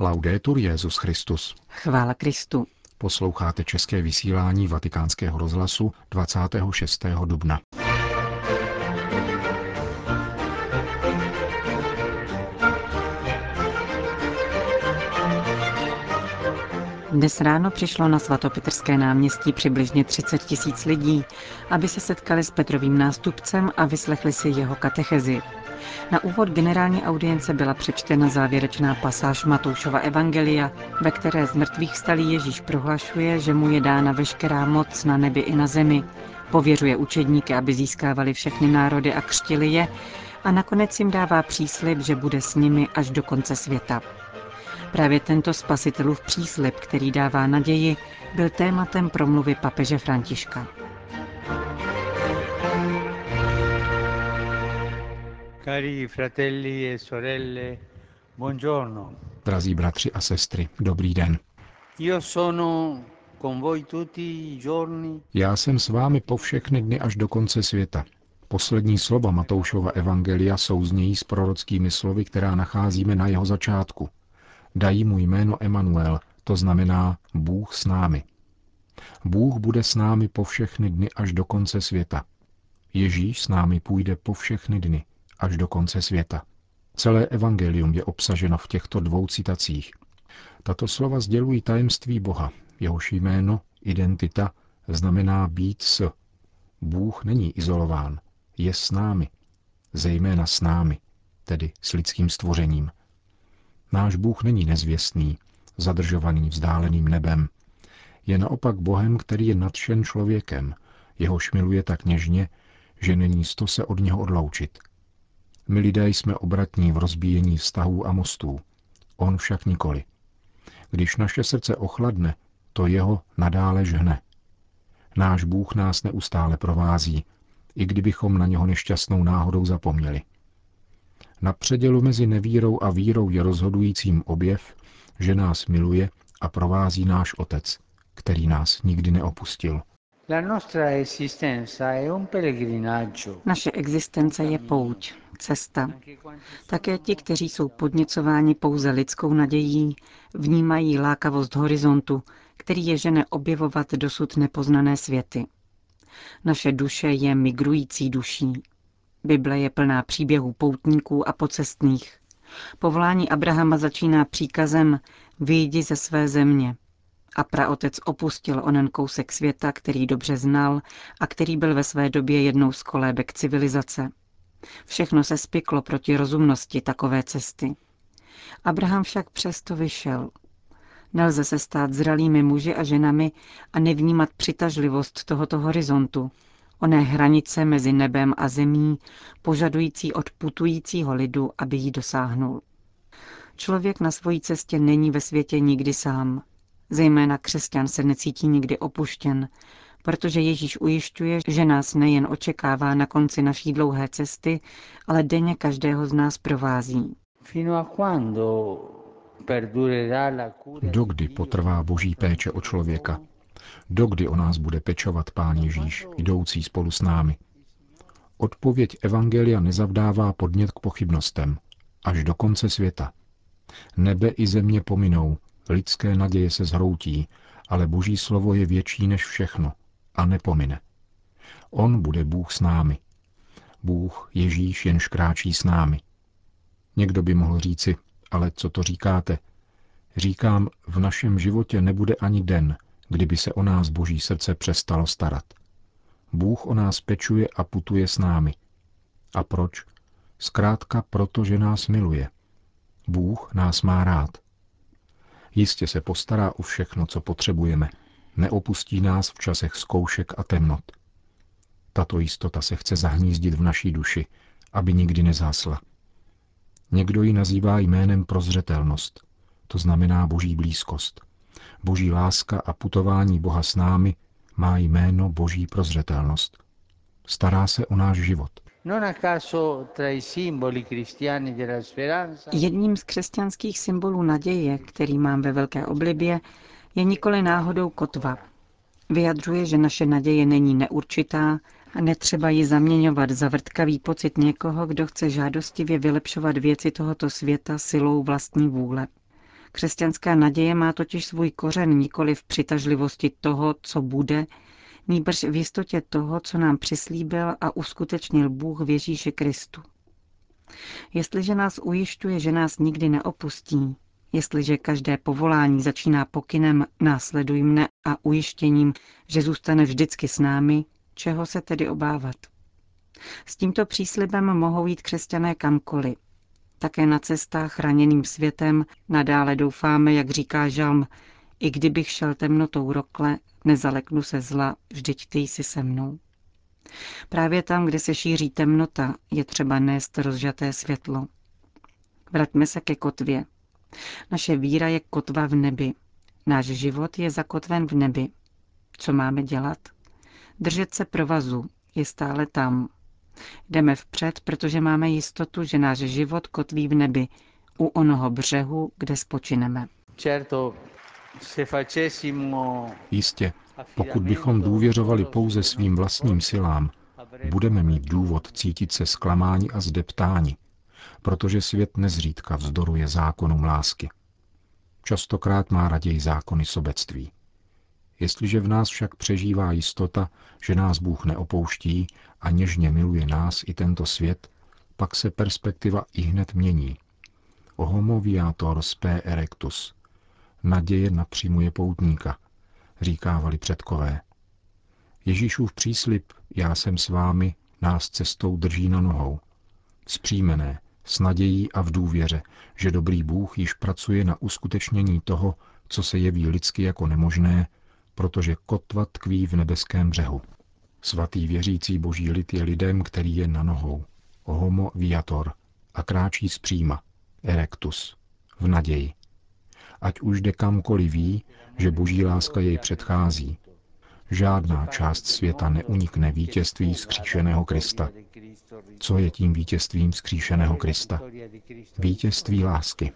Laudetur Jezus Christus. Chvála Kristu. Posloucháte české vysílání Vatikánského rozhlasu 26. dubna. Dnes ráno přišlo na svatopetrské náměstí přibližně 30 tisíc lidí, aby se setkali s Petrovým nástupcem a vyslechli si jeho katechezi. Na úvod generální audience byla přečtena závěrečná pasáž Matoušova Evangelia, ve které z mrtvých stalý Ježíš prohlašuje, že mu je dána veškerá moc na nebi i na zemi. Pověřuje učedníky, aby získávali všechny národy a křtili je a nakonec jim dává příslib, že bude s nimi až do konce světa. Právě tento spasitelův příslib, který dává naději, byl tématem promluvy papeže Františka. Cari fratelli e sorelle, buongiorno. Drazí bratři a sestry, dobrý den. Io sono con voi tutti i giorni. Já jsem s vámi po všechny dny až do konce světa. Poslední slova Matoušova evangelia souznějí s prorockými slovy, která nacházíme na jeho začátku. Dají mu jméno Emanuel, to znamená Bůh s námi. Bůh bude s námi po všechny dny až do konce světa. Ježíš s námi půjde po všechny dny až do konce světa. Celé evangelium je obsaženo v těchto dvou citacích. Tato slova sdělují tajemství Boha, jehož jméno, identita, znamená být s. Bůh není izolován, je s námi, zejména s námi, tedy s lidským stvořením. Náš Bůh není nezvěstný, zadržovaný vzdáleným nebem. Je naopak Bohem, který je nadšen člověkem, jehož miluje tak něžně, že není sto se od něho odloučit. My lidé jsme obratní v rozbíjení vztahů a mostů. On však nikoli. Když naše srdce ochladne, to jeho nadále žhne. Náš Bůh nás neustále provází, i kdybychom na něho nešťastnou náhodou zapomněli. Na předělu mezi nevírou a vírou je rozhodujícím objev, že nás miluje a provází náš Otec, který nás nikdy neopustil. Naše existence je pouť, cesta. Také ti, kteří jsou podněcováni pouze lidskou nadějí, vnímají lákavost horizontu, který je žene objevovat dosud nepoznané světy. Naše duše je migrující duší. Bible je plná příběhů poutníků a pocestných. Povolání Abrahama začíná příkazem Vyjdi ze své země, a praotec opustil onen kousek světa, který dobře znal a který byl ve své době jednou z kolébek civilizace. Všechno se spiklo proti rozumnosti takové cesty. Abraham však přesto vyšel. Nelze se stát zralými muži a ženami a nevnímat přitažlivost tohoto horizontu, oné hranice mezi nebem a zemí, požadující od putujícího lidu, aby ji dosáhnul. Člověk na svojí cestě není ve světě nikdy sám. Zejména křesťan se necítí nikdy opuštěn, protože Ježíš ujišťuje, že nás nejen očekává na konci naší dlouhé cesty, ale denně každého z nás provází. Dokdy potrvá boží péče o člověka? Dokdy o nás bude pečovat Pán Ježíš, jdoucí spolu s námi? Odpověď Evangelia nezavdává podnět k pochybnostem. Až do konce světa. Nebe i země pominou, lidské naděje se zhroutí, ale boží slovo je větší než všechno a nepomine. On bude Bůh s námi. Bůh Ježíš jen kráčí s námi. Někdo by mohl říci, ale co to říkáte? Říkám, v našem životě nebude ani den, kdyby se o nás boží srdce přestalo starat. Bůh o nás pečuje a putuje s námi. A proč? Zkrátka proto, že nás miluje. Bůh nás má rád. Jistě se postará o všechno, co potřebujeme. Neopustí nás v časech zkoušek a temnot. Tato jistota se chce zahnízdit v naší duši, aby nikdy nezásla. Někdo ji nazývá jménem prozřetelnost, to znamená boží blízkost. Boží láska a putování Boha s námi má jméno boží prozřetelnost. Stará se o náš život. Jedním z křesťanských symbolů naděje, který mám ve velké oblibě, je nikoli náhodou kotva. Vyjadřuje, že naše naděje není neurčitá a netřeba ji zaměňovat za vrtkavý pocit někoho, kdo chce žádostivě vylepšovat věci tohoto světa silou vlastní vůle. Křesťanská naděje má totiž svůj kořen nikoli v přitažlivosti toho, co bude, nýbrž v jistotě toho, co nám přislíbil a uskutečnil Bůh v Ježíši Kristu. Jestliže nás ujišťuje, že nás nikdy neopustí, jestliže každé povolání začíná pokynem následuj mne a ujištěním, že zůstane vždycky s námi, čeho se tedy obávat? S tímto příslibem mohou jít křesťané kamkoliv. Také na cestách raněným světem nadále doufáme, jak říká Žalm, i kdybych šel temnotou rokle, nezaleknu se zla, vždyť ty jsi se mnou. Právě tam, kde se šíří temnota, je třeba nést rozžaté světlo. Vraťme se ke kotvě. Naše víra je kotva v nebi. Náš život je zakotven v nebi. Co máme dělat? Držet se provazu, je stále tam. Jdeme vpřed, protože máme jistotu, že náš život kotví v nebi, u onoho břehu, kde spočineme. Jistě, pokud bychom důvěřovali pouze svým vlastním silám, budeme mít důvod cítit se zklamáni a zdeptáni, protože svět nezřídka vzdoruje zákonům lásky. Častokrát má raději zákony sobectví. Jestliže v nás však přežívá jistota, že nás Bůh neopouští a něžně miluje nás i tento svět, pak se perspektiva i hned mění. Homo viator spe erectus. Naděje napřímuje poutníka, říkávali předkové. Ježíšův příslip, já jsem s vámi, nás cestou drží na nohou. Zpřímené, s nadějí a v důvěře, že dobrý Bůh již pracuje na uskutečnění toho, co se jeví lidsky jako nemožné, protože kotva tkví v nebeském břehu. Svatý věřící boží lid je lidem, který je na nohou. Homo viator a kráčí zpříma. Erectus. V naději. Ať už jde kamkoliv ví, že boží láska jej předchází. Žádná část světa neunikne vítězství skříšeného Krista. Co je tím vítězstvím skříšeného Krista? Vítězství lásky.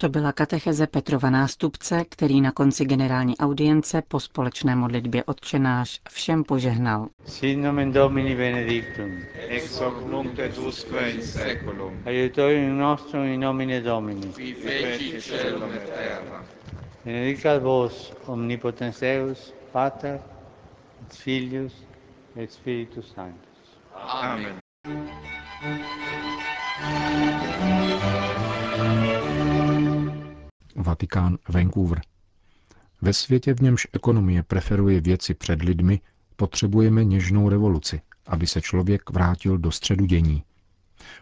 To byla katecheze Petrova nástupce, který na konci generální audience po společné modlitbě odčenáš všem požehnal. Sit nomen Domini benedictum. Ex hoc nunc et usque in seculum. Aiutorium nostrum in nomine Domini. Qui feci celum et terra. Benedicat vos omnipotens Deus, Pater, et Filius, et Spiritus Sanctus. Amen. Vatikán, Vancouver. Ve světě, v němž ekonomie preferuje věci před lidmi, potřebujeme něžnou revoluci, aby se člověk vrátil do středu dění.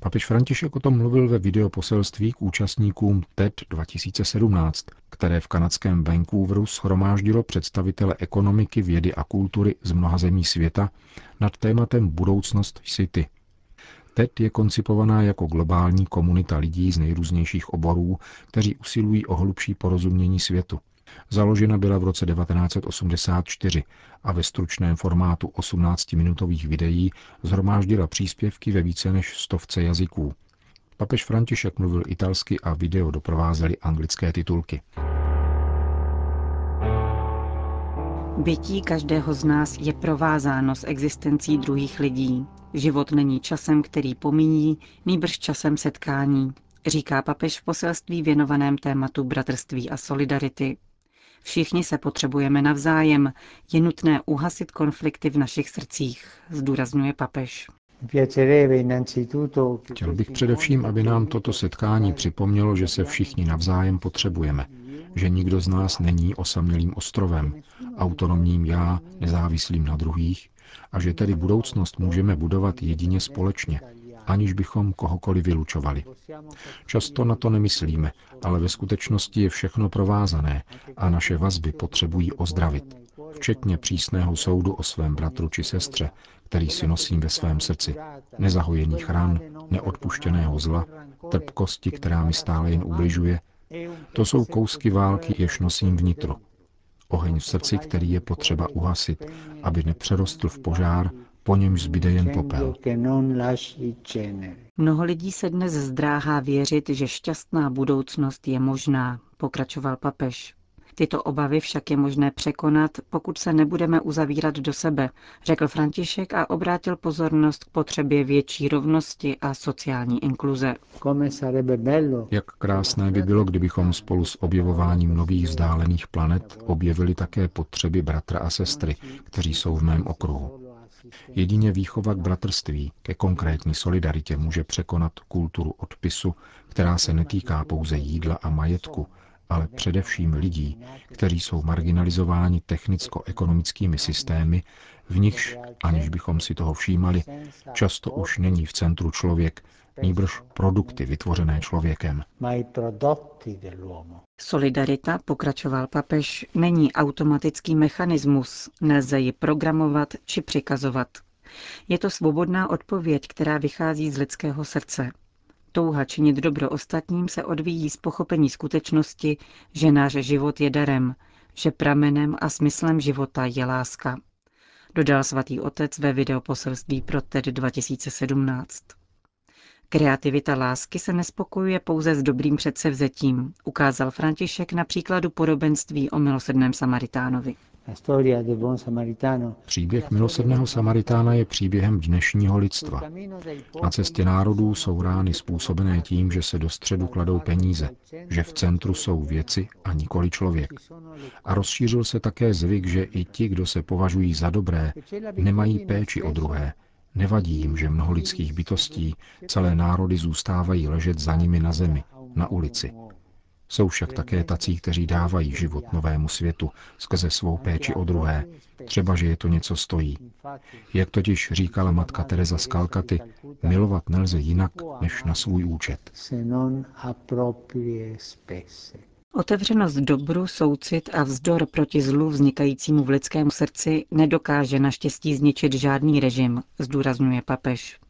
Papež František o tom mluvil ve videoposelství k účastníkům TED 2017, které v kanadském Vancouveru schromáždilo představitele ekonomiky, vědy a kultury z mnoha zemí světa nad tématem Budoucnost City – TED je koncipovaná jako globální komunita lidí z nejrůznějších oborů, kteří usilují o hlubší porozumění světu. Založena byla v roce 1984 a ve stručném formátu 18-minutových videí zhromáždila příspěvky ve více než stovce jazyků. Papež František mluvil italsky a video doprovázely anglické titulky. Bytí každého z nás je provázáno s existencí druhých lidí. Život není časem, který pomíjí, nýbrž časem setkání, říká papež v poselství věnovaném tématu bratrství a solidarity. Všichni se potřebujeme navzájem, je nutné uhasit konflikty v našich srdcích, zdůrazňuje papež. Chtěl bych především, aby nám toto setkání připomnělo, že se všichni navzájem potřebujeme, že nikdo z nás není osamělým ostrovem, autonomním já, nezávislým na druhých, a že tedy budoucnost můžeme budovat jedině společně, aniž bychom kohokoliv vylučovali. Často na to nemyslíme, ale ve skutečnosti je všechno provázané a naše vazby potřebují ozdravit, včetně přísného soudu o svém bratru či sestře, který si nosím ve svém srdci, nezahojených ran, neodpuštěného zla, trpkosti, která mi stále jen ubližuje, to jsou kousky války, jež nosím vnitro. Oheň v srdci, který je potřeba uhasit, aby nepřerostl v požár, po němž zbyde jen popel. Mnoho lidí se dnes zdráhá věřit, že šťastná budoucnost je možná, pokračoval papež. Tyto obavy však je možné překonat, pokud se nebudeme uzavírat do sebe, řekl František a obrátil pozornost k potřebě větší rovnosti a sociální inkluze. Jak krásné by bylo, kdybychom spolu s objevováním nových vzdálených planet objevili také potřeby bratra a sestry, kteří jsou v mém okruhu. Jedině výchova k bratrství, ke konkrétní solidaritě může překonat kulturu odpisu, která se netýká pouze jídla a majetku, ale především lidí, kteří jsou marginalizováni technicko-ekonomickými systémy, v nichž, aniž bychom si toho všímali, často už není v centru člověk, nýbrž produkty vytvořené člověkem. Solidarita, pokračoval papež, není automatický mechanismus, nelze ji programovat či přikazovat. Je to svobodná odpověď, která vychází z lidského srdce. Touha činit dobro ostatním se odvíjí z pochopení skutečnosti, že náš život je darem, že pramenem a smyslem života je láska. Dodal svatý otec ve videoposelství pro TED 2017. Kreativita lásky se nespokojuje pouze s dobrým předsevzetím, ukázal František na příkladu podobenství o milosrdném Samaritánovi. Příběh milosrdného Samaritána je příběhem dnešního lidstva. Na cestě národů jsou rány způsobené tím, že se do středu kladou peníze, že v centru jsou věci a nikoli člověk. A rozšířil se také zvyk, že i ti, kdo se považují za dobré, nemají péči o druhé, Nevadí jim, že mnoho lidských bytostí, celé národy zůstávají ležet za nimi na zemi, na ulici. Jsou však také tací, kteří dávají život novému světu skrze svou péči o druhé, třeba že je to něco stojí. Jak totiž říkala matka Teresa z Kalkaty, milovat nelze jinak než na svůj účet. Otevřenost dobru, soucit a vzdor proti zlu vznikajícímu v lidském srdci nedokáže naštěstí zničit žádný režim, zdůrazňuje papež.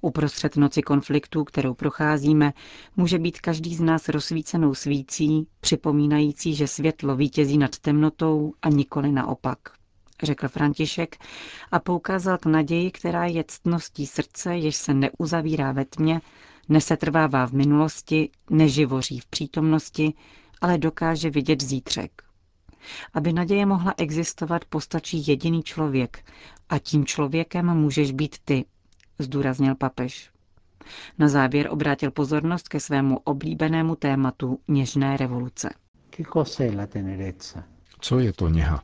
Uprostřed noci konfliktů, kterou procházíme, může být každý z nás rozsvícenou svící, připomínající, že světlo vítězí nad temnotou a nikoli naopak. Řekl František a poukázal k naději, která je ctností srdce, jež se neuzavírá ve tmě, nesetrvává v minulosti, neživoří v přítomnosti, ale dokáže vidět zítřek. Aby naděje mohla existovat, postačí jediný člověk a tím člověkem můžeš být ty, zdůraznil papež. Na závěr obrátil pozornost ke svému oblíbenému tématu něžné revoluce. Co je to něha?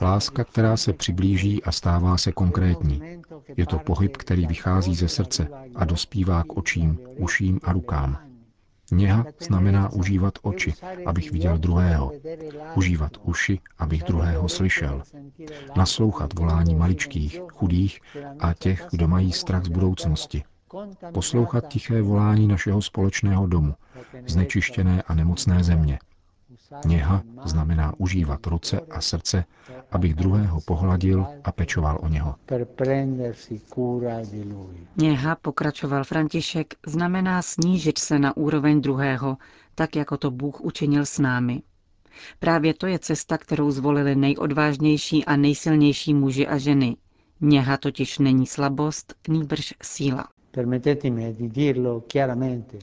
Láska, která se přiblíží a stává se konkrétní. Je to pohyb, který vychází ze srdce a dospívá k očím, uším a rukám. Něha znamená užívat oči, abych viděl druhého. Užívat uši, abych druhého slyšel. Naslouchat volání maličkých, chudých a těch, kdo mají strach z budoucnosti. Poslouchat tiché volání našeho společného domu, znečištěné a nemocné země. Něha znamená užívat ruce a srdce, abych druhého pohladil a pečoval o něho. Něha, pokračoval František, znamená snížit se na úroveň druhého, tak jako to Bůh učinil s námi. Právě to je cesta, kterou zvolili nejodvážnější a nejsilnější muži a ženy. Něha totiž není slabost, nýbrž síla.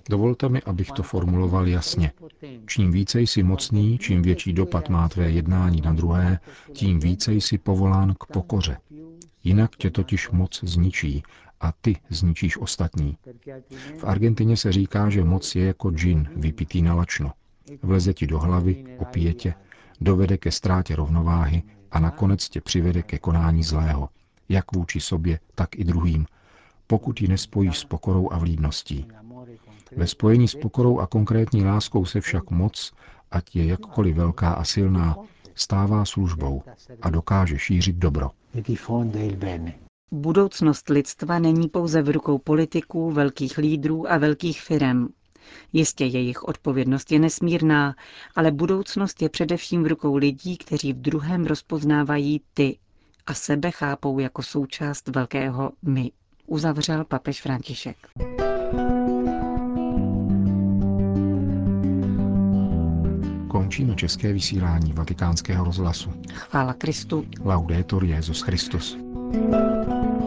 Dovolte mi, abych to formuloval jasně. Čím více jsi mocný, čím větší dopad má tvé jednání na druhé, tím více jsi povolán k pokoře. Jinak tě totiž moc zničí a ty zničíš ostatní. V Argentině se říká, že moc je jako džin vypitý na lačno. Vleze ti do hlavy, opije tě, dovede ke ztrátě rovnováhy a nakonec tě přivede ke konání zlého, jak vůči sobě, tak i druhým, pokud ji nespojíš s pokorou a vlídností. Ve spojení s pokorou a konkrétní láskou se však moc, ať je jakkoliv velká a silná, stává službou a dokáže šířit dobro. Budoucnost lidstva není pouze v rukou politiků, velkých lídrů a velkých firem. Jistě jejich odpovědnost je nesmírná, ale budoucnost je především v rukou lidí, kteří v druhém rozpoznávají ty a sebe chápou jako součást velkého my uzavřel papež František. Končíme české vysílání vatikánského rozhlasu. Chvála Kristu. Laudetur Jezus Christus. thank you